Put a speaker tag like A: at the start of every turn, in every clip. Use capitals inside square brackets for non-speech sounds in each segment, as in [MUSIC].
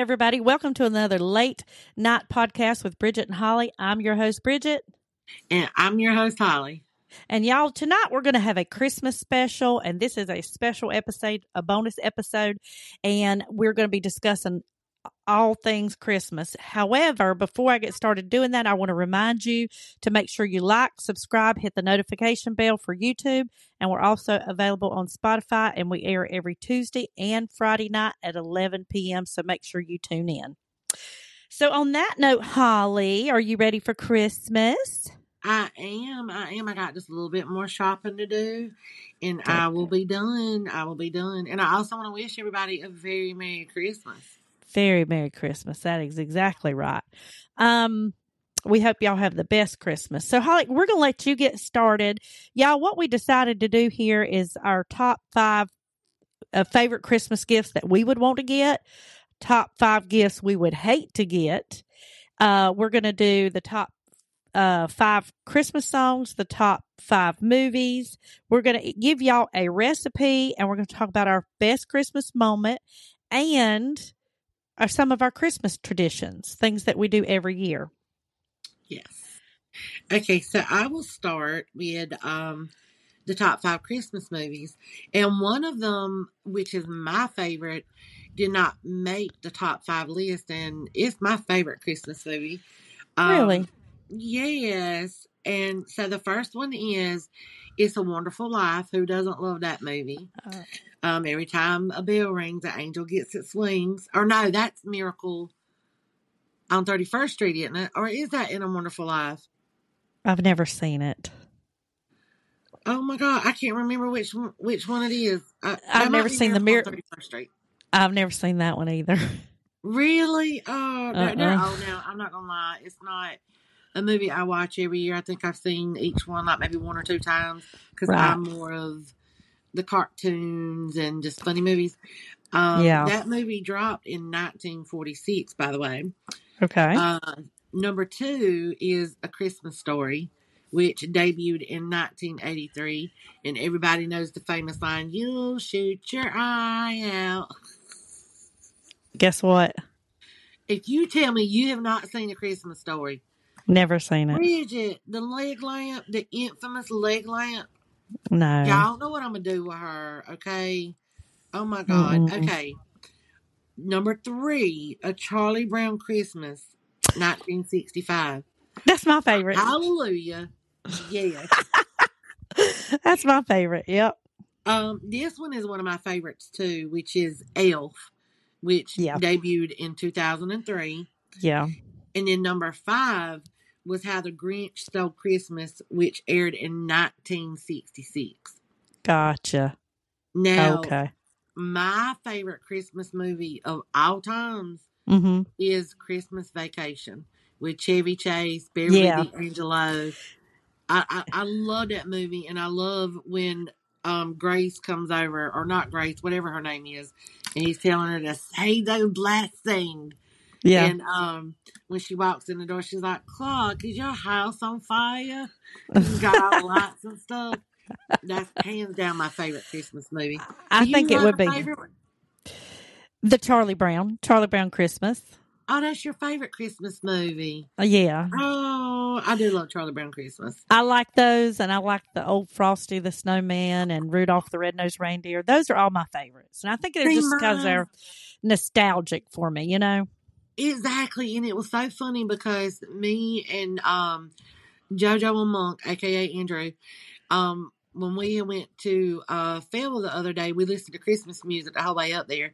A: everybody. Welcome to another late night podcast with Bridget and Holly. I'm your host, Bridget.
B: And I'm your host, Holly.
A: And y'all, tonight we're going to have a Christmas special, and this is a special episode, a bonus episode, and we're going to be discussing all things Christmas. However, before I get started doing that, I want to remind you to make sure you like, subscribe, hit the notification bell for YouTube, and we're also available on Spotify, and we air every Tuesday and Friday night at 11 p.m. So make sure you tune in. So, on that note, Holly, are you ready for Christmas?
B: I am. I am. I got just a little bit more shopping to do, and I will be done. I will be done. And I also want to wish everybody a very Merry Christmas
A: very Merry Christmas. That is exactly right. Um, we hope y'all have the best Christmas. So, Holly, we're going to let you get started. Y'all, what we decided to do here is our top five uh, favorite Christmas gifts that we would want to get, top five gifts we would hate to get. Uh, we're going to do the top uh, five Christmas songs, the top five movies. We're going to give y'all a recipe and we're going to talk about our best Christmas moment and are some of our Christmas traditions, things that we do every year.
B: Yes. Okay, so I will start with um, the top five Christmas movies. And one of them, which is my favorite, did not make the top five list, and it's my favorite Christmas movie.
A: Um, really?
B: Yes. And so the first one is It's a Wonderful Life. Who doesn't love that movie? Uh, um, every time a bell rings, an angel gets its wings. Or no, that's Miracle on 31st Street, isn't it? Or is that In a Wonderful Life?
A: I've never seen it.
B: Oh my god, I can't remember which one, which one it is.
A: Uh, I've never seen the Miracle. on 31st Street. I've never seen that one either.
B: Really? Oh, no, uh-uh. no, oh no, I'm not gonna lie. It's not a movie I watch every year. I think I've seen each one like maybe one or two times because right. I'm more of the cartoons and just funny movies. Um, yeah. That movie dropped in 1946, by the way.
A: Okay.
B: Uh, number two is A Christmas Story, which debuted in 1983. And everybody knows the famous line, You'll shoot your eye out.
A: Guess what?
B: If you tell me you have not seen A Christmas Story,
A: never seen it.
B: Bridget, the leg lamp, the infamous leg lamp
A: no.
B: Y'all know what I'm going to do with her, okay? Oh my God. mm Okay. Number three, A Charlie Brown Christmas, 1965.
A: That's my favorite.
B: Hallelujah. Yes. [LAUGHS]
A: That's my favorite. Yep.
B: Um, this one is one of my favorites too, which is Elf, which yeah. debuted in 2003.
A: Yeah.
B: And then number five was How the Grinch Stole Christmas, which aired in 1966.
A: Gotcha.
B: Now, okay. my favorite Christmas movie of all times
A: mm-hmm.
B: is Christmas Vacation with Chevy Chase, Beverly yeah. D'Angelo. I, I, I love that movie, and I love when um, Grace comes over, or not Grace, whatever her name is, and he's telling her to say those last things.
A: Yeah.
B: And um, when she walks in the door, she's like, Clark, is your house on fire? She's got all the lights and stuff. That's hands down my favorite Christmas movie.
A: I think it would be favorite? the Charlie Brown, Charlie Brown Christmas.
B: Oh, that's your favorite Christmas movie.
A: Uh, yeah.
B: Oh, I do love Charlie Brown Christmas.
A: I like those, and I like the old Frosty the Snowman and Rudolph the Red-Nosed Reindeer. Those are all my favorites, and I think they're just because they're nostalgic for me. You know.
B: Exactly. And it was so funny because me and um Jojo and Monk, aka Andrew, um, when we went to uh Fayetteville the other day, we listened to Christmas music the whole way up there.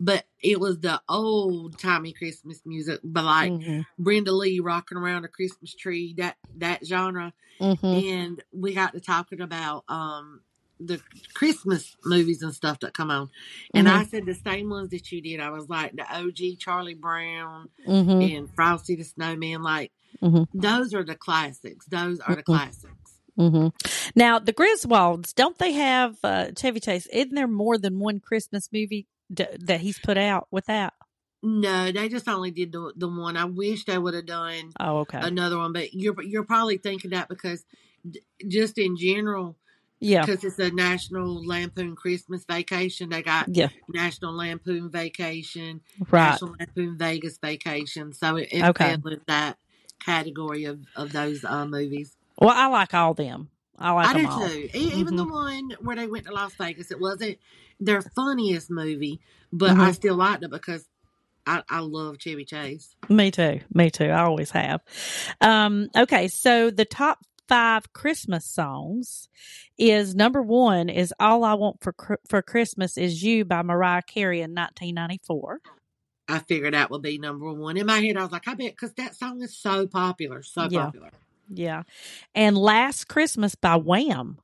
B: But it was the old timey Christmas music, but like mm-hmm. Brenda Lee rocking around a Christmas tree, that that genre. Mm-hmm. And we got to talking about um the Christmas movies and stuff that come on. And mm-hmm. I said the same ones that you did. I was like the OG Charlie Brown mm-hmm. and Frosty the Snowman. Like mm-hmm. those are the classics. Those are the mm-hmm. classics.
A: Mm-hmm. Now the Griswolds, don't they have uh, Chevy Chase? Isn't there more than one Christmas movie d- that he's put out with that?
B: No, they just only did the the one. I wish they would have done.
A: Oh, okay.
B: Another one, but you're you're probably thinking that because d- just in general,
A: Yeah.
B: because it's a National Lampoon Christmas Vacation. They got
A: Yeah.
B: National Lampoon Vacation,
A: Right.
B: National Lampoon Vegas Vacation. So it, it
A: Okay.
B: fell in that category of of those uh, movies.
A: Well, I like all them. I like
B: I
A: them I
B: do
A: all.
B: too. E- Even the one where they went to Las Vegas, it wasn't their funniest movie, but I
A: Mhm.
B: still liked it because I, I love Chevy Chase.
A: Me too. Me too. I always have. Um, okay, so the top five Christmas songs is number one is "All I Want for for Christmas Is You" by Mariah Carey in 1994.
B: I figured that would be number one. In my head, I was like, I bet because that song is so popular, so
A: Yeah.
B: popular.
A: Yeah, and "Last Christmas" by Wham.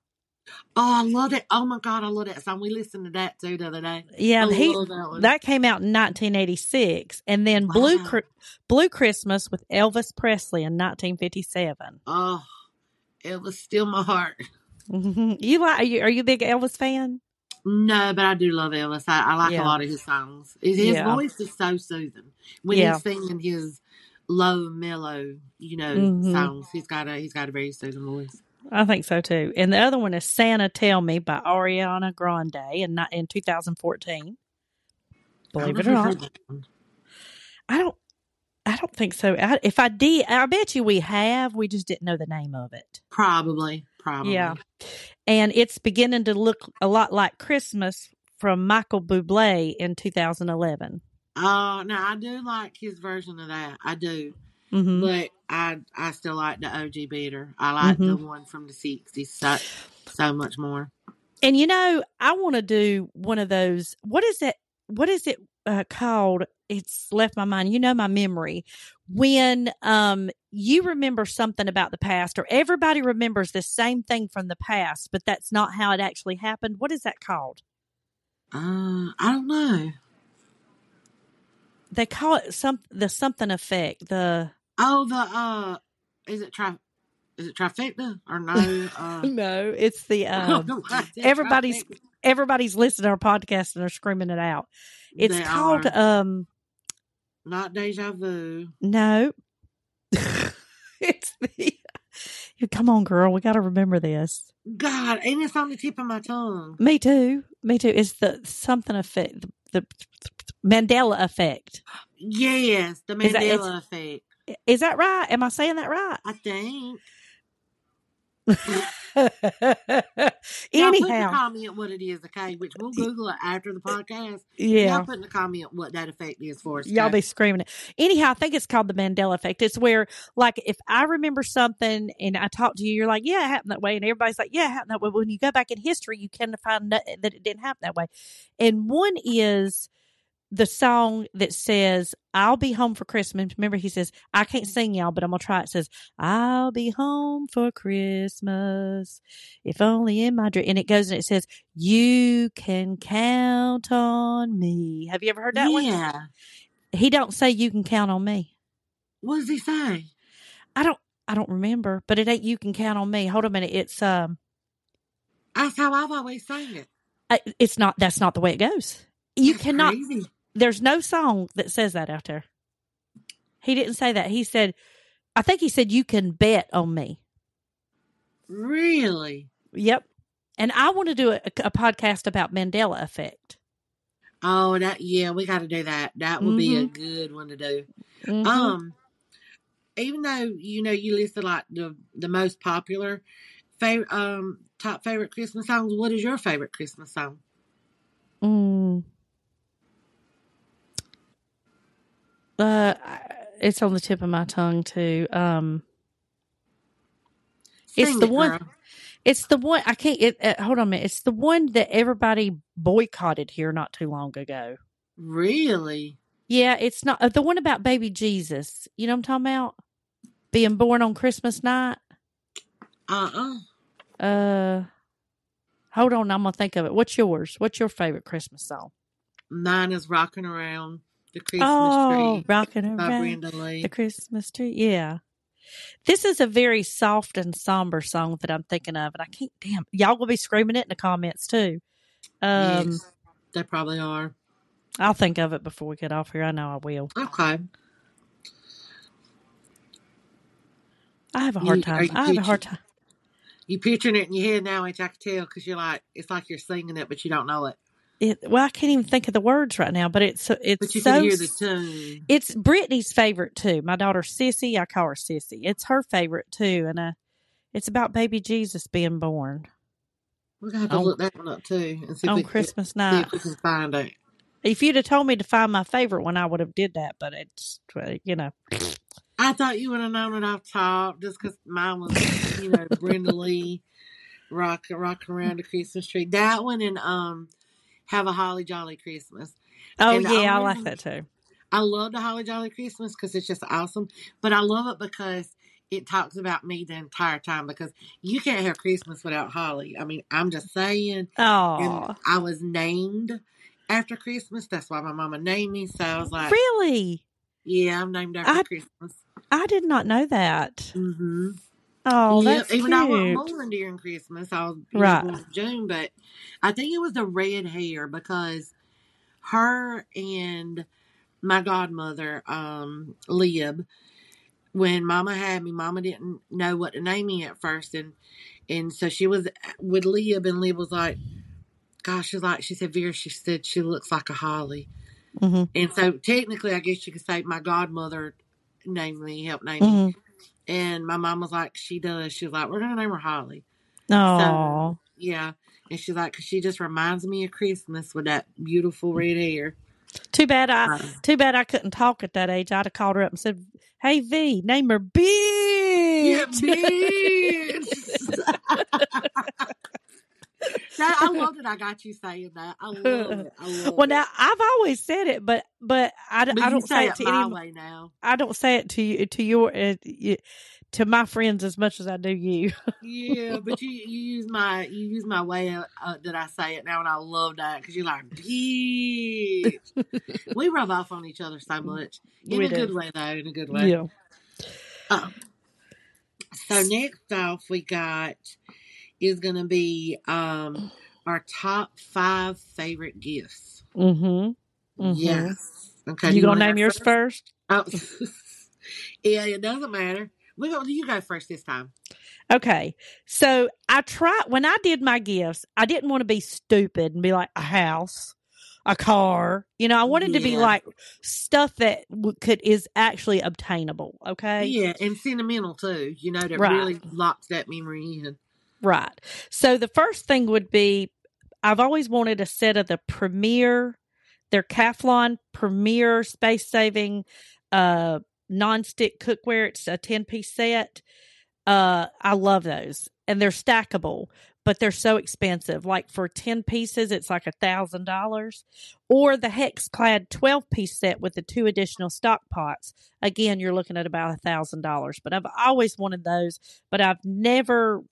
B: Oh, I love it. Oh my God, I love that song. We listened to that too the other day.
A: Yeah, he
B: that
A: that came out in 1986, and then "Blue
B: Wow.
A: Chri- Blue Christmas" with Elvis Presley in 1957.
B: oh, was still my heart. [LAUGHS] [LAUGHS]
A: You like? Are you, are you a big Elvis fan?
B: No, but I do love Elvis. I, I like
A: Yeah.
B: a lot of his songs. His, his
A: Yeah.
B: voice is so soothing when
A: Yeah.
B: he's singing his low, mellow, you know,
A: Mhm.
B: songs. He's got a he's got a very soothing voice.
A: I think so too. And the other one is Santa Tell Me by Ariana Grande in ni- in 2014. Believe it or not,
B: heard that one.
A: I don't. I don't think so. I, if I did, I bet you we have. We just didn't know the name of it.
B: Probably, probably.
A: Yeah, and it's beginning to look a lot like Christmas from Michael Bublé in 2011.
B: Oh, no, I do like his version of that. I do,
A: hmm
B: but I I still like the OG beater. I like the
A: Mm-hmm.
B: one from the '60s so so much more.
A: And you know, I want to do one of those. What is it? What is it uh, called? It's left my mind. You know, my memory. When um you remember something about the past, or everybody remembers the same thing from the past, but that's not how it actually happened. What is that called?
B: Uh, I don't know.
A: They call it some the something effect. The
B: Oh, the uh, is it tri? Is it trifecta or no? Uh, [LAUGHS]
A: no, it's the [LAUGHS] um,
B: know why I said
A: everybody's
B: trifecta.
A: everybody's listening to our podcast and they're screaming it out. It's
B: They
A: called
B: are.
A: um
B: not deja vu.
A: No. [LAUGHS] it's the. You come on, girl. We got to remember this.
B: God, and it's on the tip of my tongue.
A: Me too. Me too. It's the something effect. The, the Mandela effect.
B: Yes, the
A: Is that-
B: Mandela effect.
A: Is that right? Am I saying that right?
B: I think. Y'all put in the [LAUGHS]
A: Anyhow,
B: comment what it is, okay? Which we'll Google it after the podcast.
A: yeah.
B: Y'all put in the comment what that effect is for us.
A: Y'all
B: okay?
A: be screaming it. Anyhow, I think it's called the Mandela effect. It's where, like, if I remember something and I talk to you, you're like, yeah, it happened that way. And everybody's like, yeah, it happened that way. When you go back in history, you can find that it didn't happen that way. And one is the song that says, I'll be home for Christmas. Remember, he says, I can't sing y'all, but I'm going to try. It says, I'll be home for Christmas, if only in my dream. And it goes and it says, You can count on me. Have you ever heard that one?
B: yeah.
A: He don't say you can count on me.
B: What does he say?
A: I don't I don't remember, but it ain't you can count on me. Hold a minute. It's um
B: That's how I've always sang it.
A: It's not that's not the way it goes. You
B: That's
A: cannot
B: Crazy.
A: There's no song that says that out there. He didn't say that. He said I think he said you can bet on me.
B: Really?
A: Yep. And I want to do a, a podcast about Mandela effect.
B: Oh, that yeah, we got to do that. That would be
A: Mm-hmm.
B: a good one to do.
A: Mhm.
B: Um, even though you know you listed like the the most popular favorite um top favorite Christmas songs, what is your favorite Christmas song?
A: Mm. Uh, it's on the tip of my tongue too. Um, It's
B: Sing
A: the
B: it,
A: one-
B: girl.
A: It's the one I can't. It, uh, hold on a minute. It's the one that everybody boycotted here not too long ago.
B: Really?
A: Yeah, it's not uh, the one about baby Jesus. You know what I'm talking about? Being born on Christmas night.
B: Uh uh
A: Uh, hold on. I'm gonna think of it. What's yours? What's your favorite Christmas song?
B: Mine is rocking around the Christmas
A: oh,
B: tree
A: rocking
B: by
A: around
B: Brenda Lee.
A: the Christmas tree. Yeah. This is a very soft and somber song that I'm thinking of, and I can't. Damn, y'all will be screaming it in the comments too. Um,
B: yes, they probably are.
A: I'll think of it before we get off here. I know I will.
B: Okay.
A: I have a hard
B: You-
A: time. I have a hard time.
B: You picturing it in your head now, which I can tell because you're like, it's like you're singing it, but you don't know it.
A: It, well, I can't even think of the words right now, but it's it's
B: But you
A: so
B: can hear the
A: it's Brittany's favorite too. My daughter Sissy, I call her Sissy. It's her favorite too, and uh, it's about baby Jesus being born
B: We're gonna have to
A: on
B: look that one up too and see if,
A: on
B: we, can-
A: Christmas
B: see
A: night.
B: if we can find it.
A: If you'd have told me to find my favorite one, I would have did that. But it's uh, you know,
B: I thought you would have known it off top just because mine was, you know, Brenda Lee rock rocking around the Christmas tree. That one and um, have a holly jolly Christmas.
A: oh
B: And
A: yeah, I
B: only
A: like that too.
B: I love the Holly Jolly Christmas because it's just awesome. But I love it because it talks about me the entire time because you can't have Christmas without Holly. I mean, I'm just saying.
A: Oh,
B: I was named after Christmas. That's why my mama named me. So I was like,
A: really?
B: yeah, I'm named after
A: I-
B: Christmas.
A: I did not know that.
B: hmm
A: Oh,
B: yeah,
A: that's
B: even though I wasn't born during Christmas, I was know,
A: Right.
B: in June, but I think it was the red hair because her and my godmother, um, Lib, when Mama had me, Mama didn't know what to name me at first, and and so she was with Lib, and Lib was like, "Gosh," she's like, she said, "Vera," she said, "she looks like a holly,"
A: hmm
B: and so technically, I guess you could say my godmother named me, helped name me,
A: hmm
B: and my mom was like, "She does." She was like, "We're gonna name her Holly."
A: Oh,
B: Yeah. And she's like, 'cause she just reminds me of Christmas with that beautiful red hair.
A: too bad I
B: Uh,
A: too bad I couldn't talk at that age. I'd have called her up and said, "Hey V, name her B.
B: yeah,
A: bitch." [LAUGHS] [LAUGHS] [LAUGHS]
B: That- I love that I got you saying that. I love it. I [LAUGHS] love
A: well,
B: it.
A: now I've always said it, but but I,
B: but
A: I don't say
B: say
A: it to
B: my
A: any.
B: way now.
A: I don't say it to you to your uh, to my friends as much as I do you.
B: Yeah, but you, you use my you use my way uh, uh, that I say it now, and I love that because you're like, bitch. [LAUGHS] we rub off on each other so much in
A: We
B: a
A: do.
B: good way, though. In a good way.
A: Yeah.
B: Oh. So next off, we got is going to be um our top five favorite gifts.
A: Mm-hmm. Mhm.
B: Yes. Okay. do
A: You gonna name yours first?
B: Oh. [LAUGHS] yeah, it doesn't matter. We go. You go first this time.
A: Okay. So I tried when I did my gifts, I didn't want to be stupid and be like a house, a car. You know, I wanted to be like stuff that w- could is actually obtainable. Okay.
B: Yeah, and sentimental too. You know that
A: Right.
B: really locks that memory in.
A: Right. So the first thing would be I've always wanted a set of the Premier, their Calphalon Premier space saving uh non-stick cookware. It's a 10 piece set. Uh I love those. And they're stackable, but they're so expensive. Like for 10 pieces, it's like a thousand dollars. Or the HexClad 12 piece set with the two additional stock pots. Again, you're looking at about a thousand dollars. But I've always wanted those, but I've never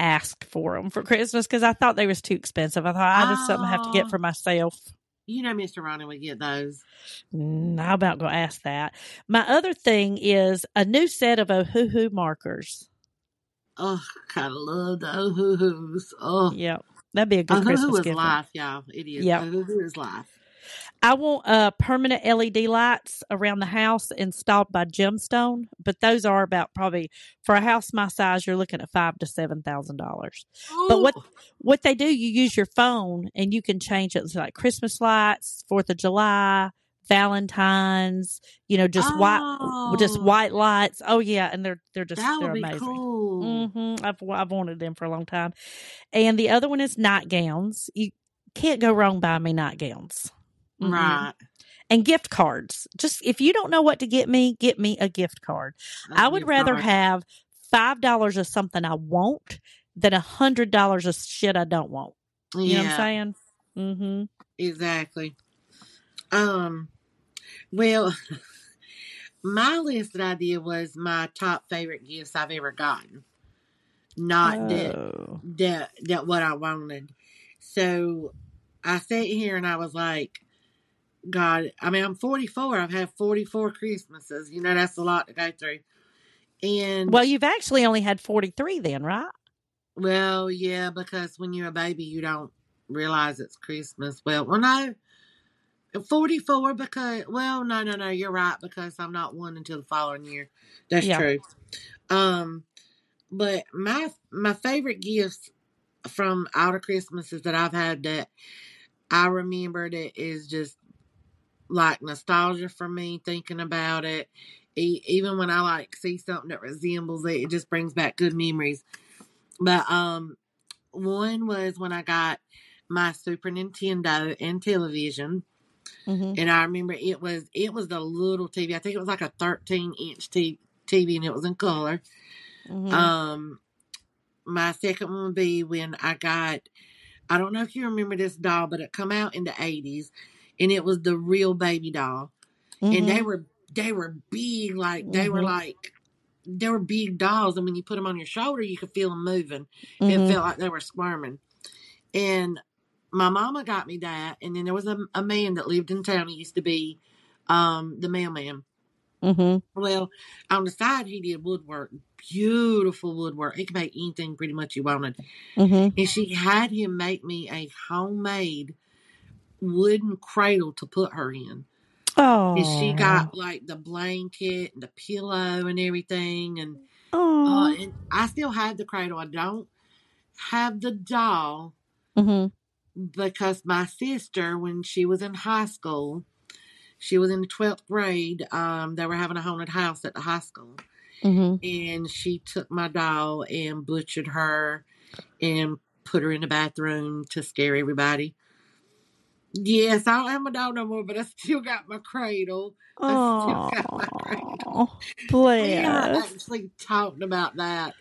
A: asked for them for Christmas because I thought they was too expensive. I thought I just something I have to get
B: Oh.
A: for myself.
B: You know, Mister Ronnie would get those.
A: Mm, How about to ask that? My other thing is a new set of Ohuhu markers.
B: Oh, I kind of love the Ohuhus. Oh,
A: Yep, that'd be a good
B: Ohuhu
A: Christmas
B: is
A: gift.
B: life, y'all. It is.
A: Yep.
B: Ohuhu is life.
A: I want uh permanent LED lights around the house installed by Gemstone, but those are about probably for a house my size, you're looking at five to seven thousand dollars. But what what they do, you use your phone and you can change it to like Christmas lights, Fourth of July, Valentine's, you know, just white, just
B: Oh.
A: white lights. Oh yeah, and they're they're just they're amazing.
B: cool.
A: hmm I've I've wanted them for a long time, and the other one is nightgowns. You can't go wrong buying me nightgowns. Mhm.
B: Right.
A: And gift cards. Just if you don't know what to get me, get me a gift card. I would rather
B: card.
A: have five dollars of something I want than a hundred dollars of shit I don't want. You know what I'm saying? Mm-hmm.
B: exactly. Um, well, [LAUGHS] my list that I did was my top favorite gifts I've ever gotten. Not that
A: Oh.
B: that that what I wanted. So I sat here and I was like, God, I mean, I'm 44. I've had 44 Christmases. You know, that's a lot to go through. And
A: Well, you've actually only had forty three then, right?
B: well, yeah, because when you're a baby, you don't realize it's Christmas. Well, well, no, 44 because, well, no, no, no, you're right because I'm not one until the following year. That's
A: Yeah.
B: true. Um, but my my favorite gifts from all the Christmases that I've had that I remember that is just like nostalgia for me thinking about it. E- even when I like see something that resembles it, it just brings back good memories. But um, one was when I got my Super Nintendo and television,
A: hmm
B: and I remember it was it was the little TV. I think it was like a 13 inch t- TV, and it was in color.
A: hmm
B: Um, my second one would be when I got. I don't know if you remember this doll, but it come out in the 80s, and it was the real baby doll, and they
A: hmm
B: were they were big, like they were
A: hmm
B: like they were big dolls, and when you put them on your shoulder, you could feel them moving. It
A: hmm
B: felt like they were squirming. And my mama got me that, and then there was a, a man that lived in town. He used to be um, the mailman.
A: hmm
B: Well, on the side, he did woodwork, beautiful woodwork. He could make anything pretty much he wanted.
A: hmm
B: And she had him make me a homemade wooden cradle to put her in. And she
A: Oh.
B: got like the blanket and the pillow and everything. And uh,
A: Oh.
B: and I still have the cradle. I don't have the doll
A: hmm
B: because my sister, when she was in high school, she was in the 12th grade. Um, they were having a haunted house at the high school.
A: hmm
B: And she took my doll and butchered her and put her in the bathroom to scare everybody. Yes, I don't have my doll no more, but I still got my cradle. I still got my cradle.
A: Oh,
B: We are actually talking about that.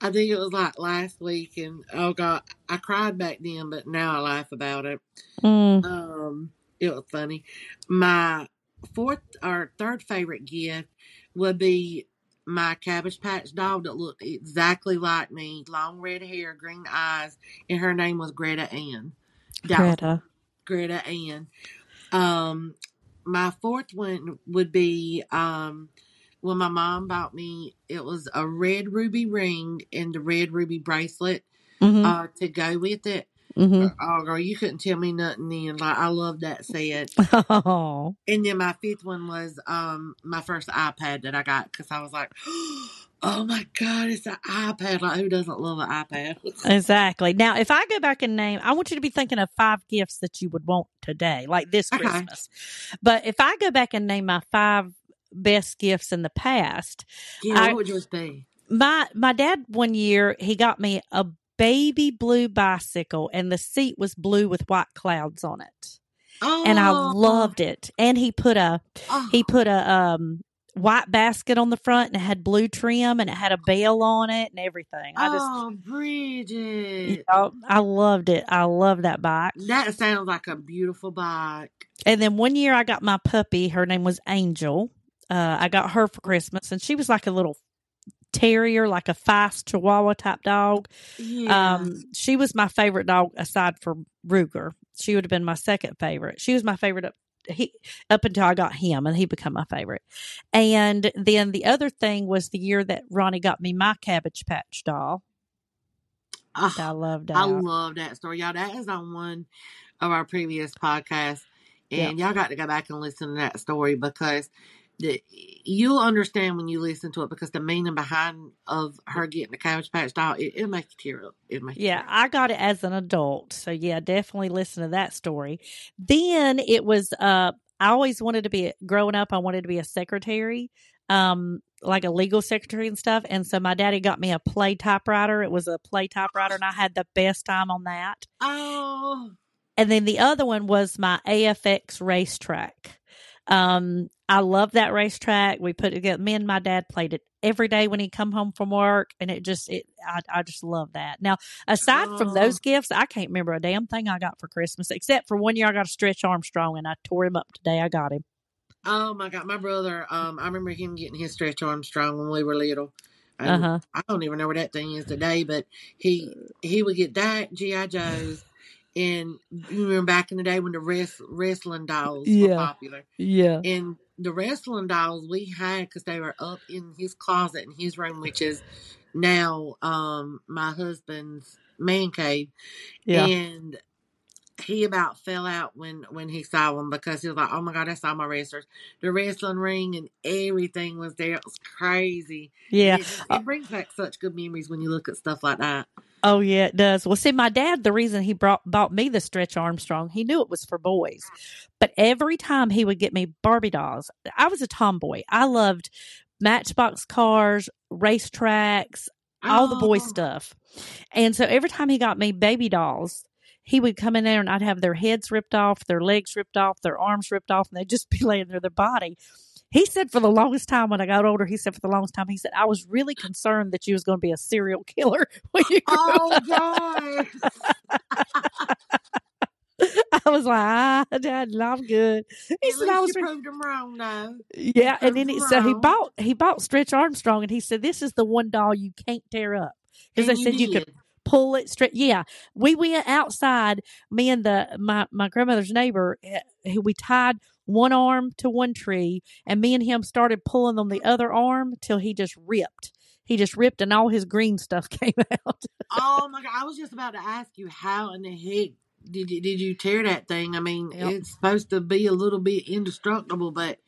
B: I think it was like last week, and oh god, I cried back then, but now I laugh about it.
A: Mm.
B: Um, it was funny. My fourth or third favorite gift would be my Cabbage Patch doll that looked exactly like me, long red hair, green eyes, and her name was Greta Ann. That
A: Greta.
B: Greta Ann. Um, my fourth one would be um when my mom bought me. It was a red ruby ring and the red ruby bracelet
A: hmm
B: uh to go with it.
A: hmm
B: Oh, girl, you couldn't tell me nothing then. Like I love that set. [LAUGHS]
A: Oh.
B: And then my fifth one was um my first iPad that I got because I was like, [GASPS] oh my god, it's an iPad. Like who doesn't love an iPad? [LAUGHS]
A: Exactly. Now, if I go back and name, I want you to be thinking of five gifts that you would want today, like this
B: okay,
A: Christmas. But if I go back and name my five best gifts in the past,
B: yeah.
A: I
B: What would yours be?
A: my my dad one year he got me a baby blue bicycle and the seat was blue with white clouds on it. And I
B: Oh,
A: loved it. And he put a he
B: oh,
A: put a um white basket on the front and it had blue trim and it had a bell on it and everything. I just
B: oh,
A: you
B: Bridget.
A: know, I loved it. I love that bike.
B: That sounds like a beautiful bike.
A: And then one year I got my puppy. Her name was Angel. Uh, I got her for Christmas, and she was like a little terrier, like a fast Chihuahua type dog.
B: Yeah.
A: Um, she was my favorite dog aside from Ruger. She would have been my second favorite. She was my favorite he, up until I got him, and he became my favorite. And then the other thing was the year that Ronnie got me my Cabbage Patch doll.
B: Oh,
A: I loved
B: I love that story. Y'all, that is on one of our previous podcasts.
A: Yep.
B: And y'all got to go back and listen to that story because the, you'll understand when you listen to it because the meaning behind of her getting the cabbage patch doll, it, it'll make you tear up. It'll make
A: Yeah,
B: tear up.
A: I got it as an adult. So yeah, definitely listen to that story. Then it was uh I always wanted to be growing up I wanted to be a secretary. Um like a legal secretary and stuff. And so my daddy got me a play typewriter. It was a play typewriter and I had the best time on that.
B: Oh,
A: And then the other one was my AFX racetrack. Um, I love that racetrack. We put it together. Me and my dad played it every day when he come home from work, and it just it I, I just love that. Now, aside from
B: oh,
A: those gifts, I can't remember a damn thing I got for Christmas except for one year I got a Stretch Armstrong, and I tore him up today. I got him.
B: oh my God. My brother, um, I remember him getting his stretch Armstrong when we were little.
A: uh-huh.
B: I don't even know where that thing is today, but he he would get that G.I. Joe's. And you remember back in the day when the rest, wrestling dolls were popular.
A: Yeah.
B: And the wrestling dolls we had because they were up in his closet in his room, which is now um my husband's man cave.
A: Yeah.
B: And he about fell out when when he saw them because he was like, "Oh my god, I saw my wrestlers, the wrestling ring and everything was there. It was crazy.
A: Yeah.
B: It, it brings back such good memories when you look at stuff like that.
A: Oh yeah, it does. Well, see, my dad, the reason he brought bought me the Stretch Armstrong, he knew it was for boys. But every time he would get me Barbie dolls, I was a tomboy. I loved Matchbox cars, racetracks, all the boy
B: Oh,
A: stuff. And so every time he got me baby dolls, he would come in there and I'd have their heads ripped off, their legs ripped off, their arms ripped off, and they'd just [LAUGHS] be laying there, their body. He said for the longest time when I got older, he said for the longest time, he said, I was really concerned that you was going to be a serial killer [LAUGHS] when you grew
B: Oh god! [LAUGHS]
A: I was like, ah, Dad, I'm good. He
B: At
A: said I was,
B: you proved him wrong, though.
A: yeah, and then he, so he bought he bought Stretch Armstrong, and he said this is the one doll you can't tear up because they
B: And
A: said you could pull it straight. Yeah, we went outside. Me and the my my grandmother's neighbor, eh, we tied one arm to one tree, and me and him started pulling on the other arm till he just ripped. He just ripped, and all his green stuff [LAUGHS] came out.
B: Oh my god! I was just about to ask you how in the heck did you did you tear that thing? I mean,
A: Yep.
B: it's supposed to be a little bit indestructible, but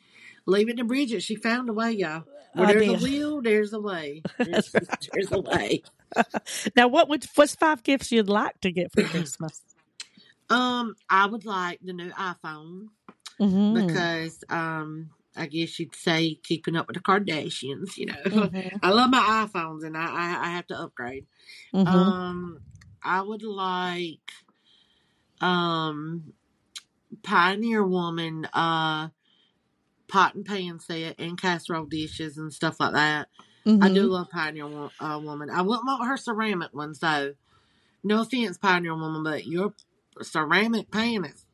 B: leave it to Bridget. She found a way, y'all. Where
A: I
B: there's
A: did.
B: a will, there's a way. [LAUGHS] There's, [LAUGHS] there's a way.
A: Now, what would what's five gifts you'd like to get for [CLEARS THROAT] Christmas?
B: Um, I would like the new iPhone
A: Mm-hmm.
B: because um, I guess you'd say keeping up with the Kardashians. You know, [LAUGHS]
A: Mhm.
B: I love my iPhones, and I I, I have to upgrade.
A: Mhm.
B: Um, I would like um Pioneer Woman uh pot and pan set and casserole dishes and stuff like that. I
A: Mhm.
B: do love Pioneer uh, Woman. I wouldn't want her ceramic ones though. No offense, Pioneer Woman, but your ceramic pan is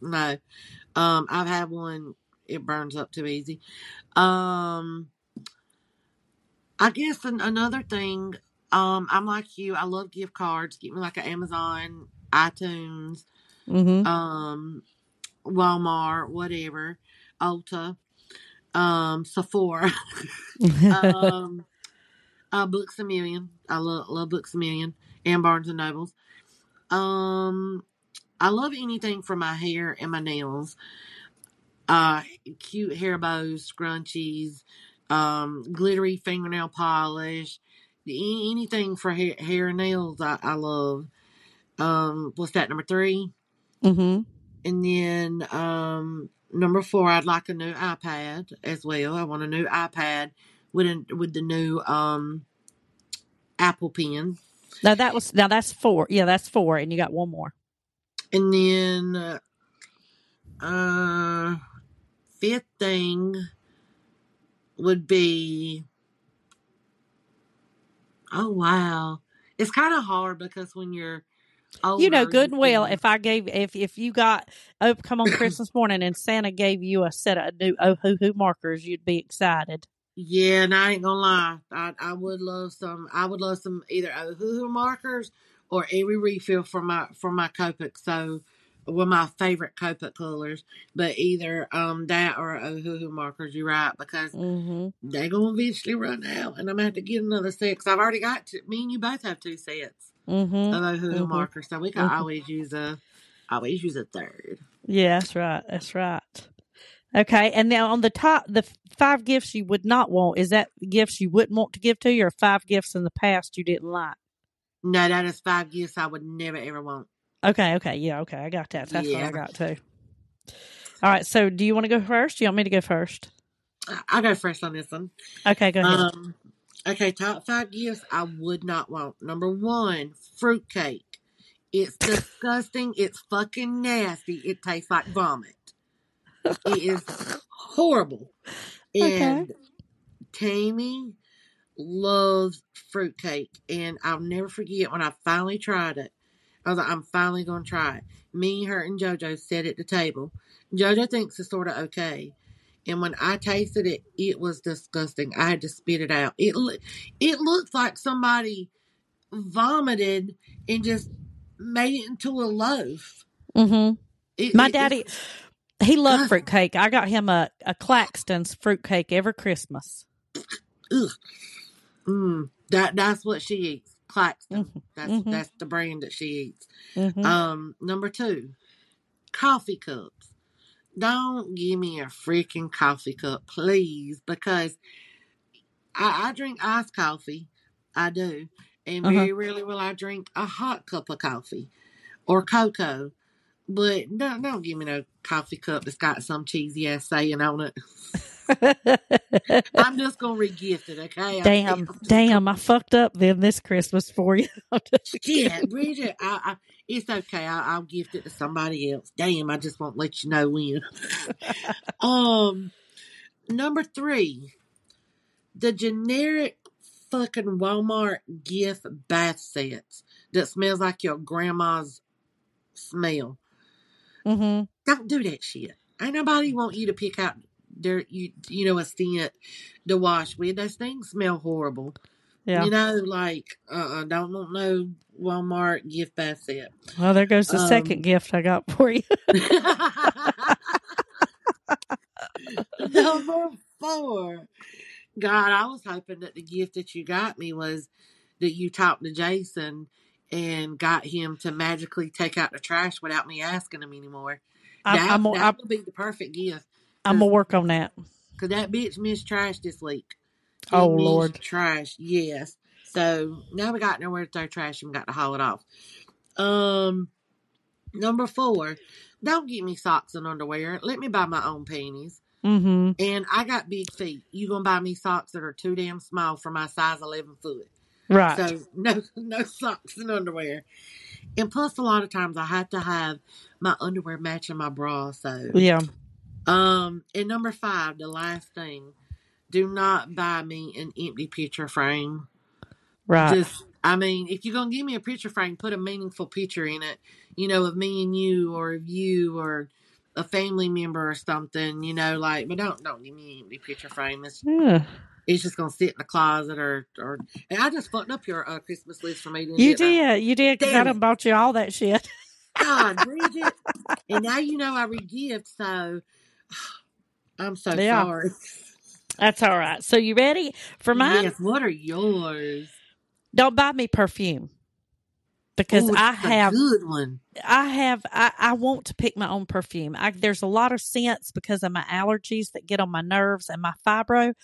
B: no. Um, I've had one. It burns up too easy. Um, I guess an, another thing. Um, I'm like you. I love gift cards. Get me like an Amazon, iTunes,
A: Mhm.
B: um, Walmart, whatever, Ulta, um, Sephora, [LAUGHS] um, [LAUGHS] uh, Books a Million. I love love Books a Million and Barnes and Nobles. Um, I love anything for my hair and my nails. Uh, cute hair bows, scrunchies, um, glittery fingernail polish, anything for hair, hair and nails. I, I love. Um, what's that? Number three.
A: Mhm.
B: And then um, number four, I'd like a new iPad as well. I want a new iPad with a, with the new um, Apple Pen.
A: Now that was now that's four. Yeah, that's four, and you got one more.
B: And then uh, fifth thing would be oh wow, it's kind of hard because when you're older,
A: you know good and well if I gave if if you got oh come on [COUGHS] Christmas morning and Santa gave you a set of new oh hoo hoo markers, you'd be excited.
B: Yeah, and I ain't gonna lie, I I would love some. I would love some either Ohuhu markers or every refill for my for my Copic. So, one of my favorite Copic colors, but either um that or Ohuhu markers. You're right because
A: Mm-hmm.
B: they gonna eventually run out, and I'm gonna have to get another set. Cause I've already got two, me and you both have two sets
A: Mm-hmm.
B: of Ohuhu
A: Mhm.
B: markers, so we can
A: Mhm.
B: always use a always use a third.
A: Yeah, that's right. That's right. Okay, and now on the top, the five gifts you would not want is that gifts you wouldn't want to give to you, or five gifts in the past you didn't like.
B: No, that is five gifts I would never ever want.
A: Okay, okay, yeah, okay, I got that. That's what I got too. All right, so do you want to go first? Do you want me to go first?
B: I- I'll go first on this one.
A: Okay, go ahead.
B: Um, okay, top five gifts I would not want. Number one, fruitcake. It's disgusting. It's fucking nasty. It tastes like vomit. It is horrible. [LAUGHS]
A: Okay.
B: And Tammy loves fruitcake, and I'll never forget when I finally tried it. I was like, I'm finally gonna try it. Me, her, and JoJo sat at the table. JoJo thinks it's sort of okay. And when I tasted it, it was disgusting. I had to spit it out. It it looks like somebody vomited and just made it into a loaf.
A: mm-hmm.
B: It,
A: My
B: it-
A: daddy, he loved
B: Ugh.
A: fruitcake. I got him a a Claxton's fruitcake every Christmas.
B: ugh. Mm, that that's what she eats. Claxton.
A: Mhm,
B: That's
A: mhm.
B: that's the brand that she eats.
A: Mhm.
B: Um, number two, coffee cups. Don't give me a freaking coffee cup, please, because I, I drink iced coffee. I do. And
A: Uh-huh.
B: very rarely will I drink a hot cup of coffee or cocoa. But don't, don't give me no coffee cup that's got some cheesy ass saying on it. [LAUGHS] I'm just gonna regift it, okay?
A: Damn, damn, I fucked up then this Christmas for you. [LAUGHS]
B: Shit, Bridget, I, I, it's okay. I, I'll gift it to somebody else. Damn, I just won't let you know when. [LAUGHS] um, number three, the generic fucking Walmart gift bath sets that smells like your grandma's smell.
A: hmm
B: Don't do that shit. Ain't nobody want you to pick out their you you know a scent to wash with. Those things smell horrible.
A: Yeah.
B: You know, like uh, uh don't want no Walmart gift bath set.
A: Well, there goes the
B: Um,
A: second gift I got for you. [LAUGHS]
B: Number four. God, I was hoping that the gift that you got me was that you talked to Jason and got him to magically take out the trash without me asking him anymore.
A: I'm,
B: that
A: I'm,
B: that
A: I'm,
B: would be the perfect gift.
A: I'm gonna work on that.
B: Cause that bitch missed trash this week. He
A: Oh, Lord.
B: trash. Yes. So now we got nowhere to throw trash and we got to haul it off. Um, number four. Don't get me socks and underwear. Let me buy my own panties.
A: hmm
B: And I got big feet. You gonna buy me socks that are too damn small for my size eleven foot.
A: Right.
B: So [LAUGHS] no no socks and underwear. And plus a lot of times I have to have my underwear matching my bra. So
A: yeah.
B: Um and number five, the last thing. Do not buy me an empty picture frame.
A: Right.
B: Just I mean, if you're gonna give me a picture frame, put a meaningful picture in it, you know, of me and you or of you or a family member or something, you know, like but don't don't give me an empty picture frame. It's
A: yeah.
B: it's just gonna sit in the closet or or and I just fucked up your uh, Christmas list for me.
A: You
B: I?
A: did. You did because I done bought you all that shit.
B: God, Bridget. [LAUGHS] and now you know I re-gift, so [GASPS] I'm so
A: Yeah.
B: sorry.
A: That's all right. So you ready for mine?
B: Yes, what are yours?
A: Don't buy me perfume because
B: Ooh,
A: I have
B: good one.
A: I have I, I want to pick my own perfume. I, there's a lot of scents because of my allergies that get on my nerves and my fibro.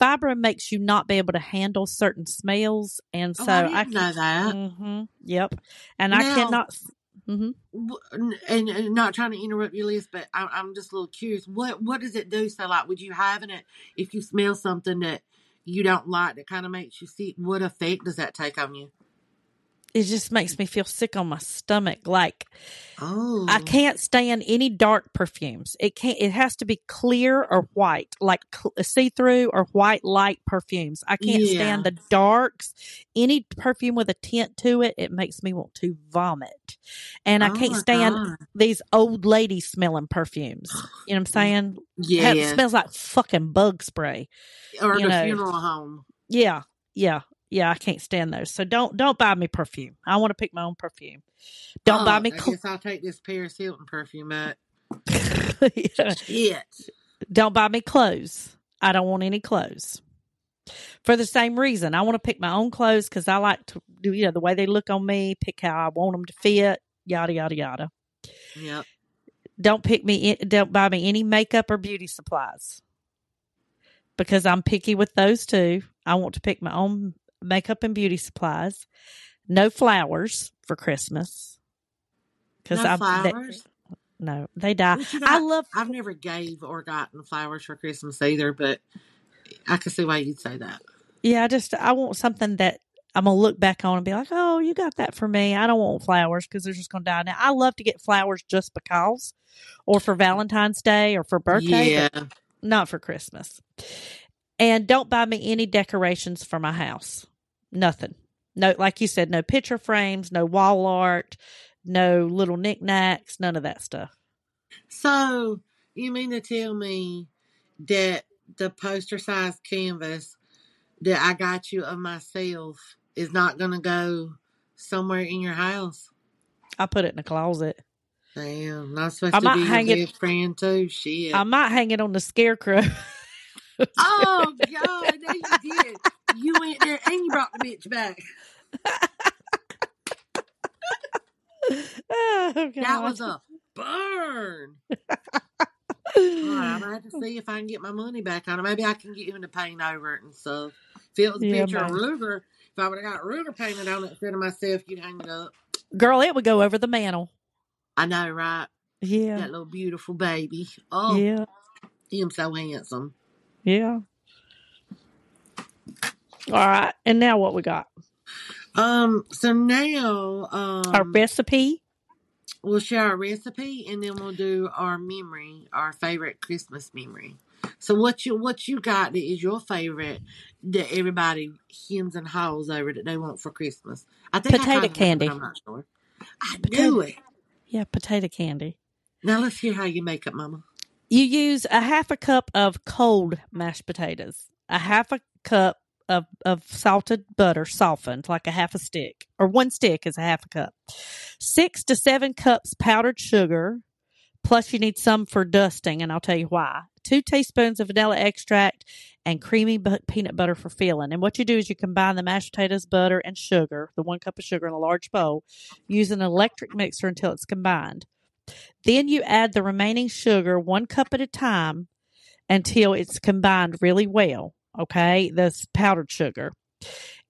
A: Fibro makes you not be able to handle certain smells, and
B: Oh,
A: so
B: I
A: I,
B: didn't know that.
A: hmm yep, and I cannot. Hmm
B: And, and not trying to interrupt your list, but I, I'm just a little curious. What what does it do? So, like, would you having it if you smell something that you don't like that kind of makes you sick? What effect does that take on you?
A: It just makes me feel sick on my stomach. Like
B: Oh,
A: I can't stand any dark perfumes. It can't. It has to be clear or white, like uh, see through or white light perfumes. I can't
B: Yeah.
A: stand the darks. Any perfume with a tint to it, it makes me want to vomit. And I
B: Oh
A: can't stand
B: God.
A: these old lady smelling perfumes. [GASPS] You know what I'm saying?
B: Yeah,
A: It smells like fucking bug spray.
B: or
A: you
B: the
A: know.
B: funeral home.
A: Yeah, yeah, yeah. I can't stand those. So don't don't buy me perfume. I want to pick my own perfume. Don't buy
B: Oh,
A: me.
B: I
A: Cl-
B: guess I'll take this Paris Hilton perfume back. [LAUGHS]
A: Yeah.
B: Shit.
A: Don't buy me clothes. I don't want any clothes. For the same reason, I want to pick my own clothes because I like to do, you know, the way they look on me, pick how I want them to fit, yada, yada, yada.
B: Yep.
A: Don't pick me, in, don't buy me any makeup or beauty supplies because I'm picky with those too. I want to pick my own makeup and beauty supplies. No flowers for Christmas because
B: No
A: I
B: flowers.
A: no, they die.
B: But you know,
A: I love
B: I've never gave or gotten flowers for Christmas either, but I can see why you'd say that.
A: Yeah, I just I want something that I'm gonna look back on and be like, oh, you got that for me. I don't want flowers because they're just gonna die. Now I love to get flowers just because, or for Valentine's Day or for birthday,
B: yeah.
A: not for Christmas. And don't buy me any decorations for my house. Nothing. No, like you said, no picture frames, no wall art, no little knickknacks, none of that stuff.
B: So you mean to tell me that the poster size canvas that I got you of myself is not going to go somewhere in your house?
A: I put it in the closet.
B: Damn, not supposed
A: I
B: to
A: might
B: be
A: hang
B: your
A: it-
B: friend too. Shit.
A: I might hang it on the scarecrow.
B: oh [LAUGHS] God, no, you did. You went there and you brought the bitch back. [LAUGHS]
A: oh,
B: That was a burn. Right, I'm have to see if I can get my money back on it. Maybe I can get him to paint over it and stuff. If it was a
A: Yeah,
B: picture of
A: man.
B: Ruger, if I would have got Ruger painted on it instead of myself, you'd hang it up.
A: Girl, it would go over the mantle.
B: I know, right?
A: Yeah.
B: That little beautiful baby. Oh,
A: Yeah.
B: him so handsome.
A: Yeah. All right. And now what we got?
B: Um, so now um Our
A: recipe.
B: we'll share our recipe and then we'll do our memory, our favorite Christmas memory. So what you what you got that is your favorite that everybody hems and haws over that they want for Christmas? I think
A: Potato
B: know,
A: candy.
B: but I'm not sure. I
A: Potato.
B: knew it.
A: Yeah, potato candy.
B: Now let's hear how you make it, Mama.
A: You use a half a cup of cold mashed potatoes, a half a cup of, of salted butter, softened like a half a stick, or one stick is a half a cup, six to seven cups powdered sugar, plus you need some for dusting, and I'll tell you why. Two teaspoons of vanilla extract and creamy peanut butter for filling. And what you do is you combine the mashed potatoes, butter, and sugar, the one cup of sugar in a large bowl, use an electric mixer until it's combined. Then you add the remaining sugar one cup at a time until it's combined really well. Okay, this powdered sugar,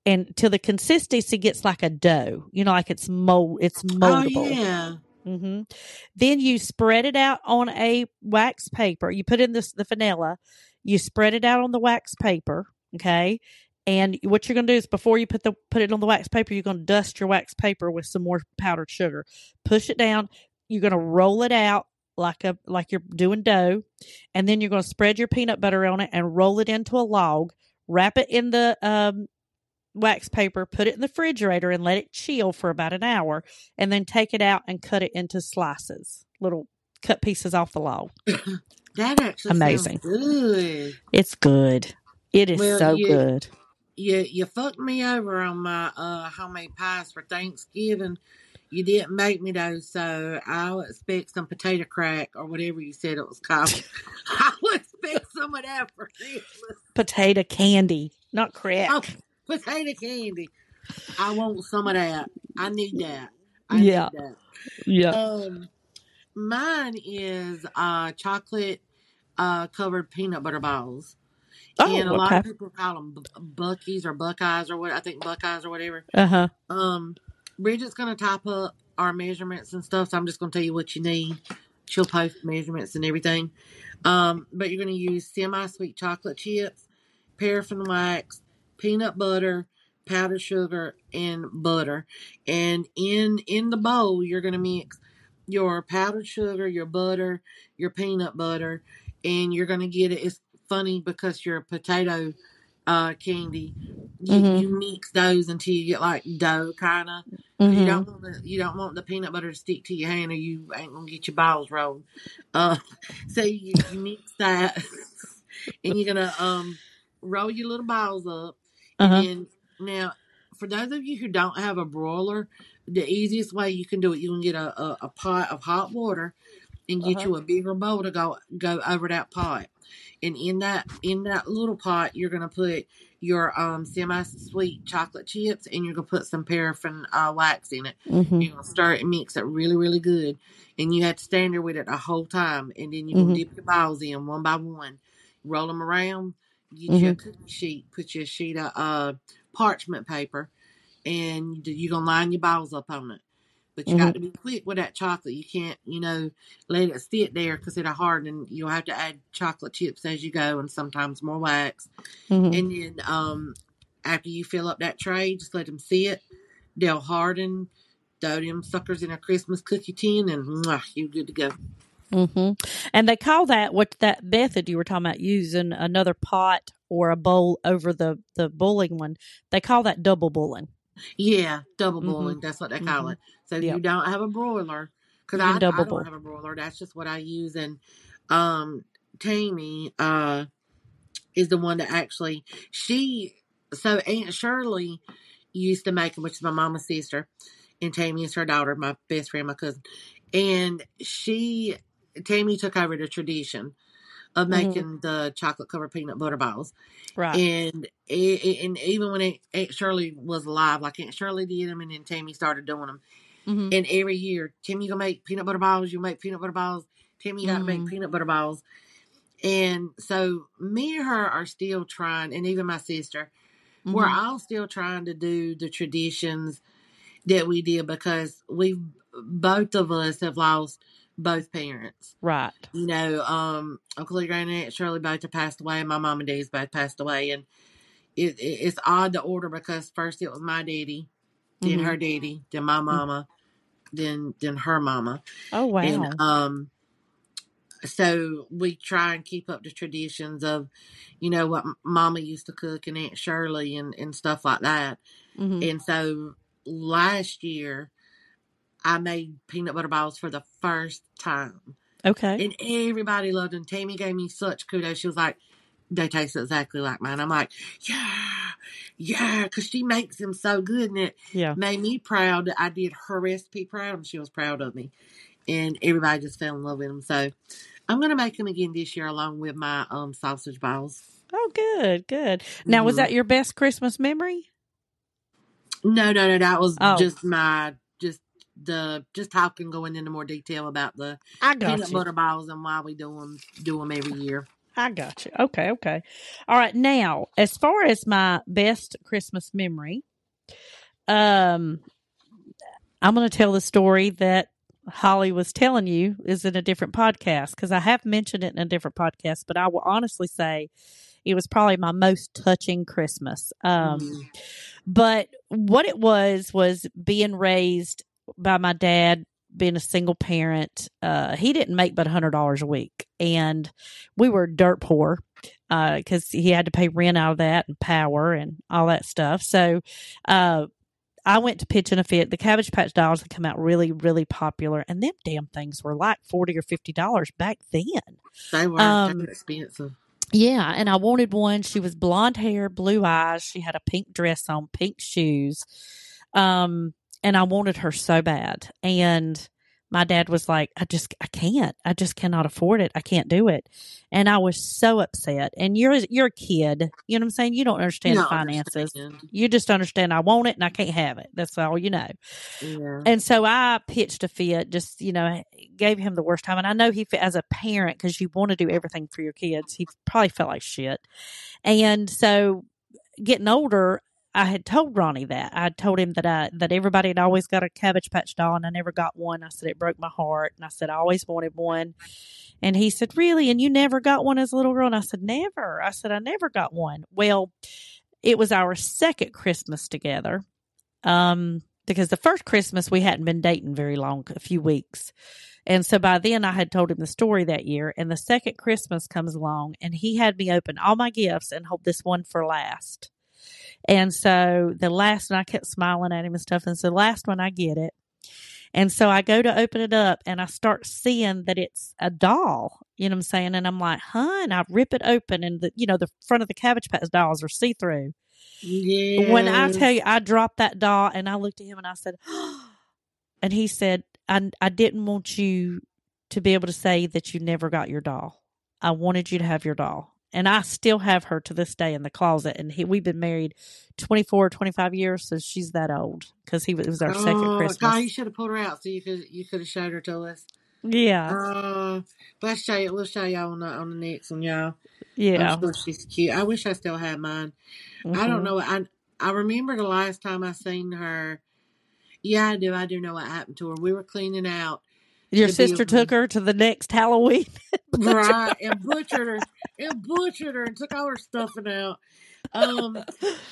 A: and till the consistency gets like a dough. You know, like it's mold, it's
B: Oh
A: moldable.
B: yeah.
A: hmm Then you spread it out on a wax paper. You put in this the vanilla. You spread it out on the wax paper. Okay. And what you're going to do is before you put the put it on the wax paper, you're going to dust your wax paper with some more powdered sugar. Push it down. You're going to roll it out like a like you're doing dough, and then you're going to spread your peanut butter on it and roll it into a log. Wrap it in the um, wax paper, put it in the refrigerator, and let it chill for about an hour and then take it out and cut it into slices, little cut pieces off the log. [COUGHS]
B: That actually
A: Amazing.
B: good.
A: It's good. It is
B: Well,
A: so
B: you
A: good.
B: you you fucked me over on my uh homemade pies for Thanksgiving. You didn't make me those, so I'll expect some potato crack or whatever you said it was called. [LAUGHS] [LAUGHS] I will expect some of that for Christmas.
A: Potato candy, not crack.
B: Oh,
A: crack.
B: potato candy. I want some of that. I need that. I
A: Yeah,
B: need that.
A: yeah.
B: Um, mine is uh chocolate uh covered peanut butter balls, and a
A: Oh,
B: lot of people call them Buckies or Buckeyes or what I think Buckeyes or whatever.
A: Uh huh.
B: Um, Bridget's gonna type up our measurements and stuff, so I'm just gonna tell you what you need. She'll post measurements and everything. Um, but you're gonna use semi-sweet chocolate chips, paraffin wax, peanut butter, powdered sugar, and butter. And in in the bowl, you're gonna mix your powdered sugar, your butter, your peanut butter, and you're gonna get it. It's funny because your potato uh candy, you,
A: Mhm.
B: you mix those until you get like dough kind of. Because you don't want the, you don't want the peanut butter to stick to your hand, or you ain't gonna get your balls rolled. Uh, [LAUGHS] so you, you mix that, [LAUGHS] and you're gonna um roll your little balls up,
A: Uh
B: and now for those of you who don't have a broiler, the easiest way you can do it, you can get a, a, a pot of hot water and get
A: huh.
B: you a bigger bowl to go go over that pot. And in that in that little pot, you're gonna put your um semi sweet chocolate chips, and you're gonna put some paraffin uh, wax in it.
A: Mhm.
B: You're gonna stir it and mix it really really good, and you have to stand there with it the whole time. And then you're gonna
A: Mhm.
B: dip your balls in one by one, roll them around, get you a
A: Mhm.
B: cookie sheet, put your sheet of uh, parchment paper, and you're gonna line your balls up on it. But you got
A: Mhm.
B: to be quick with that chocolate. You can't, you know, let it sit there because it'll harden. You'll have to add chocolate chips as you go, and sometimes more wax.
A: Mhm.
B: And then um, after you fill up that tray, just let them sit. They'll harden. Throw them suckers in a Christmas cookie tin, and mwah, you're good to go.
A: hmm And they call that what that method you were talking about using another pot or a bowl over the the bulling one. They call that double bulling.
B: Yeah, double
A: hmm
B: boiling. That's what they call
A: hmm
B: it. So if
A: Yep.
B: you don't have a broiler, because I, I don't
A: boil.
B: have a broiler. That's just what I use. And um, Tammy uh, is the one that actually, she, so Aunt Shirley used to make them, which is my mama's sister. And Tammy is her daughter, my best friend, my cousin. And she, Tammy took over the tradition of
A: hmm
B: making the chocolate covered peanut butter balls.
A: Right.
B: And it, and even when Aunt, Aunt Shirley was alive, like Aunt Shirley did them, and then Tammy started doing them.
A: Mhm.
B: And every year, Tim, you gonna make peanut butter balls. You make peanut butter balls. Tim, you gotta make
A: Mhm.
B: peanut butter balls. And so me and her are still trying, and even my sister, we're
A: Mhm.
B: all still trying to do the traditions that we did because we both of us have lost both parents.
A: Right.
B: You know, um, Uncle Lee, Granny, and Aunt Shirley both have passed away. My mom and dad's both passed away, and it, it it's odd the order because first it was my daddy, then
A: Mhm.
B: her daddy, then my mama, then then her mama,
A: Oh wow.
B: and um, so we try and keep up the traditions of, you know, what Mama used to cook and Aunt Shirley and and stuff like that.
A: Mhm.
B: And so last year, I made peanut butter balls for the first time,
A: Okay.
B: and everybody loved them. Tammy gave me such kudos. She was like, "They taste exactly like mine." I'm like, "Yeah, yeah," because she makes them so good, and it
A: Yeah.
B: made me proud that I did her recipe proud, and she was proud of me. And everybody just fell in love with them. So I'm gonna make them again this year, along with my um sausage balls.
A: Oh, good, good. Now, was
B: Mhm.
A: that your best Christmas memory?
B: No, no, no. That was
A: Oh.
B: just my the just talking, going into more detail about the
A: I
B: peanut
A: got you.
B: butter balls and why we do them do them every year.
A: I got you. Okay, okay. All right. Now, as far as my best Christmas memory, um, I'm going to tell the story that Holly was telling you is in a different podcast because I have mentioned it in a different podcast, but I will honestly say it was probably my most touching Christmas. Um,
B: Mhm.
A: but what it was was being raised by my dad being a single parent uh he didn't make but a hundred dollars a week and we were dirt poor uh because he had to pay rent out of that and power and all that stuff so uh I went to pitch in a fit. The Cabbage Patch Dolls had come out really, really popular, and them damn things were like forty or fifty dollars back then.
B: They were
A: Um,
B: expensive.
A: Yeah, and I wanted one. She was blonde hair, blue eyes. She had a pink dress on, pink shoes. Um, and I wanted her so bad. And my dad was like, I just, I can't. I just cannot afford it. I can't do it. And I was so upset. And you're, you're a kid. You know what I'm saying? You don't understand
B: don't
A: finances.
B: understand.
A: You just understand I want it and I can't have it. That's all you know.
B: Yeah.
A: And so I pitched a fit, just, you know, gave him the worst time. And I know he, as a parent, because you want to do everything for your kids, he probably felt like shit. And so getting older, I had told Ronnie that. I told him that I, that everybody had always got a Cabbage Patch doll and I never got one. I said, it broke my heart. And I said, I always wanted one. And he said, really? And you never got one as a little girl? And I said, never. I said, I never got one. Well, it was our second Christmas together. Um, because the first Christmas we hadn't been dating very long, a few weeks. And so by then I had told him the story that year. And the second Christmas comes along and he had me open all my gifts and hold this one for last. And so the last one I kept smiling at him and stuff. And so the last one I get it. And so I go to open it up and I start seeing that it's a doll. You know what I'm saying? And I'm like, huh? And I rip it open and the you know, the front of the cabbage patch dolls are see through.
B: Yeah.
A: When I tell you, I dropped that doll and I looked at him and I said, [GASPS] and he said, I, I didn't want you to be able to say that you never got your doll. I wanted you to have your doll. And I still have her to this day in the closet. And he, we've been married 24, 25 years. So she's that old because he was, it was our second
B: Oh,
A: Christmas.
B: God, you should have pulled her out so you could you could have showed her to us.
A: yeah.
B: Uh, but I'll show you. We'll show y'all on the on the next one, y'all.
A: Yeah.
B: I'm sure she's cute. I wish I still had mine. I don't
A: Mhm.
B: know. I I remember the last time I seen her. Yeah, I do. I do know what happened to her. We were cleaning out,
A: Your sister took her to the next Halloween. [LAUGHS]
B: right, and butchered her, and butchered her, and took all her stuffing out. Um,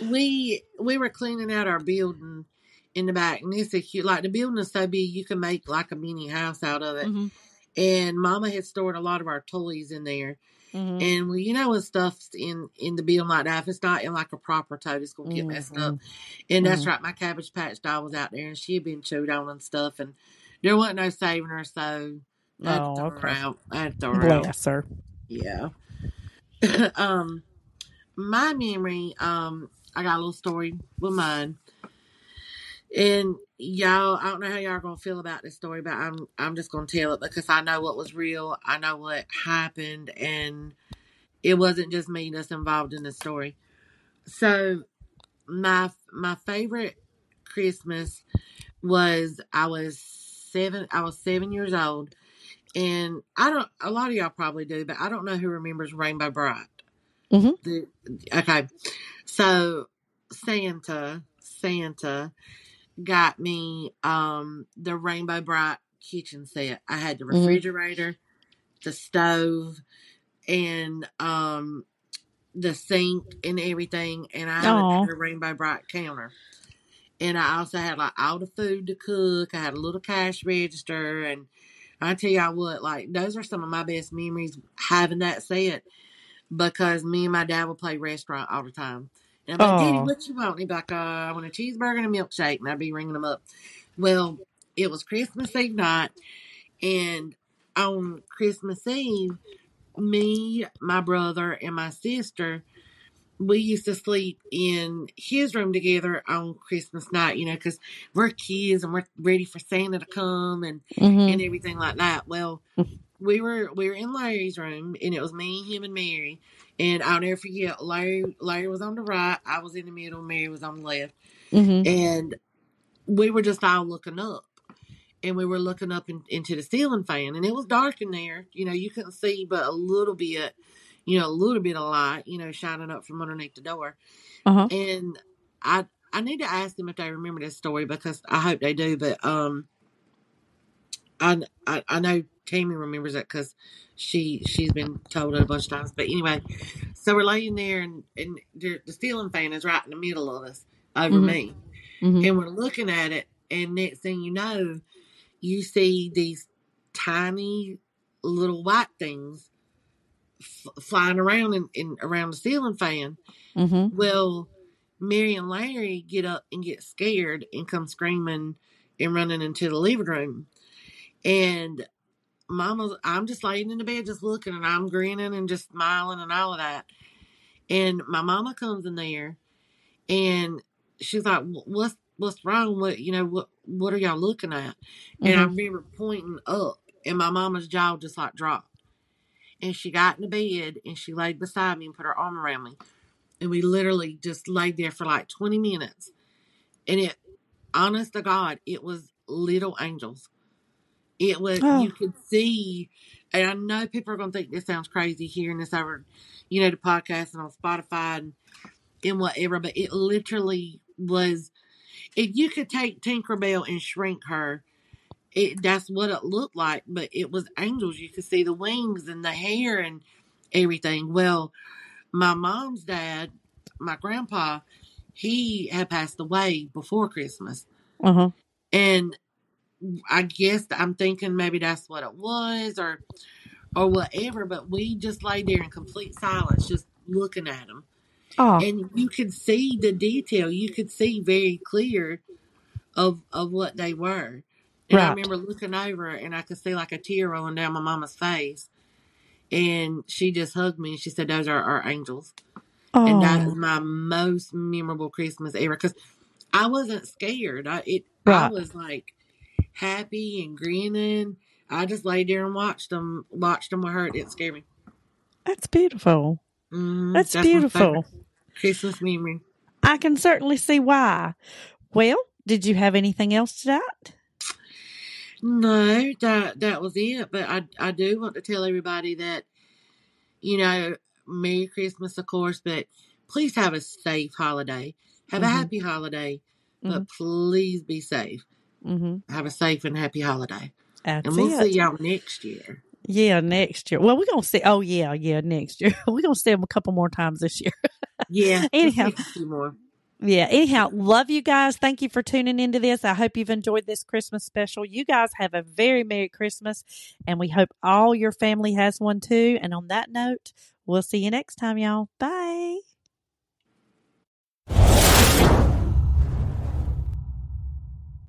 B: we we were cleaning out our building in the back, and it's a cute. Like the building is so big, you can make like a mini house out of it.
A: Mhm.
B: And Mama had stored a lot of our toys in there.
A: Mhm.
B: And well, you know when stuff's in in the building like that, if it's not in like a proper tote, it's gonna get messed up. And that's right, my cabbage patch doll was out there, and she had been chewed on and stuff, and there wasn't no saving her, so I to
A: Oh,
B: throw her
A: okay.
B: out. I had to throw out.
A: Bless her.
B: Yeah. [LAUGHS] um, my memory, um, I got a little story with mine, and y'all, I don't know how y'all are gonna feel about this story, but I'm I'm just gonna tell it because I know what was real. I know what happened, and it wasn't just me that's involved in the story. So, my my favorite Christmas was I was seven. I was seven years old, and I don't. A lot of y'all probably do, but I don't know who remembers Rainbow Brite.
A: Mhm.
B: The, okay, so Santa, Santa got me um the Rainbow Brite kitchen set. I had the
A: Mhm.
B: refrigerator, the stove, and um the sink and everything, and I
A: Aw.
B: had a Rainbow Brite counter. And I also had like all the food to cook. I had a little cash register, and I tell y'all what, like those are some of my best memories having that set because me and my dad would play restaurant all the time. And I'm like, Daddy, what you want? And he'd be like, uh, I want a cheeseburger and a milkshake, and I'd be ringing them up. Well, it was Christmas Eve night, and on Christmas Eve, me, my brother, and my sister, we used to sleep in his room together on Christmas night, you know, because we're kids and we're ready for Santa to come and,
A: Mhm.
B: and everything like that. Well, we were we were in Larry's room and it was me, him, and Mary. And I'll never forget, Larry Larry was on the right, I was in the middle, Mary was on the left,
A: Mhm.
B: and we were just all looking up. And we were looking up in, into the ceiling fan, and it was dark in there. You know, you couldn't see but a little bit, you know, a little bit of light, you know, shining up from underneath the door.
A: Uh-huh.
B: And I I need to ask them if they remember this story because I hope they do. But um, I I, I know Tammy remembers it because she she's been told it a bunch of times. But anyway, so we're laying there and and the, the ceiling fan is right in the middle of us over
A: Mhm.
B: me,
A: Mhm.
B: and we're looking at it, and next thing you know, you see these tiny little white things f- flying around in, in around the ceiling fan.
A: Mhm.
B: Well, Mary and Larry get up and get scared and come screaming and running into the living room. And Mama's, I'm just laying in the bed, just looking, and I'm grinning and just smiling and all of that. And my mama comes in there, and she's like, "What's what's wrong? What you know? What what are y'all looking at?" And I
A: Mhm.
B: remember pointing up, and my mama's jaw just like dropped. And she got in the bed and she laid beside me and put her arm around me. And we literally just laid there for like 20 minutes. And it honest to god it was little angels. It was
A: Oh.
B: you could see and i know people are going to think this sounds crazy hearing this over you know the podcast and on spotify and, and whatever but it literally was if you could take tinkerbell and shrink her it that's what it looked like but it was angels you could see the wings and the hair and everything well my mom's dad, my grandpa, he had passed away before Christmas.
A: Uh-huh.
B: And I guess I'm thinking maybe that's what it was or or whatever, but we just lay there in complete silence just looking at them.
A: Oh.
B: And you could see the detail. You could see very clear of of what they were. And I remember looking over and I could see like a tear rolling down my mama's face. And she just hugged me and she said, Those are our angels. and that is
A: Oh.
B: my most memorable Christmas ever because I wasn't scared. I it I was like happy and grinning. I just laid there and watched them. Watched them with her. It didn't scare me.
A: That's beautiful.
B: Mm,
A: That's
B: favorite
A: beautiful.
B: Christmas memory.
A: I can certainly see why. Well, did you have anything else to that?
B: No, that that was it. But I I do want to tell everybody that you know Merry Christmas, of course, but please have a safe holiday. Have a
A: Mhm.
B: happy holiday, but please be safe.
A: Mm-hmm.
B: Have a safe and happy holiday.
A: That's
B: And we'll
A: it.
B: see y'all next year.
A: Yeah, next year. Well, we're gonna see. Oh, yeah, yeah, next year. [LAUGHS] we're gonna see them a couple more times this year.
B: Yeah. [LAUGHS]
A: Anyhow. Yeah. Anyhow, love you guys. Thank you for tuning into this. I hope you've enjoyed this Christmas special. You guys have a very Merry Christmas, and we hope all your family has one too. And on that note, we'll see you next time, y'all. Bye.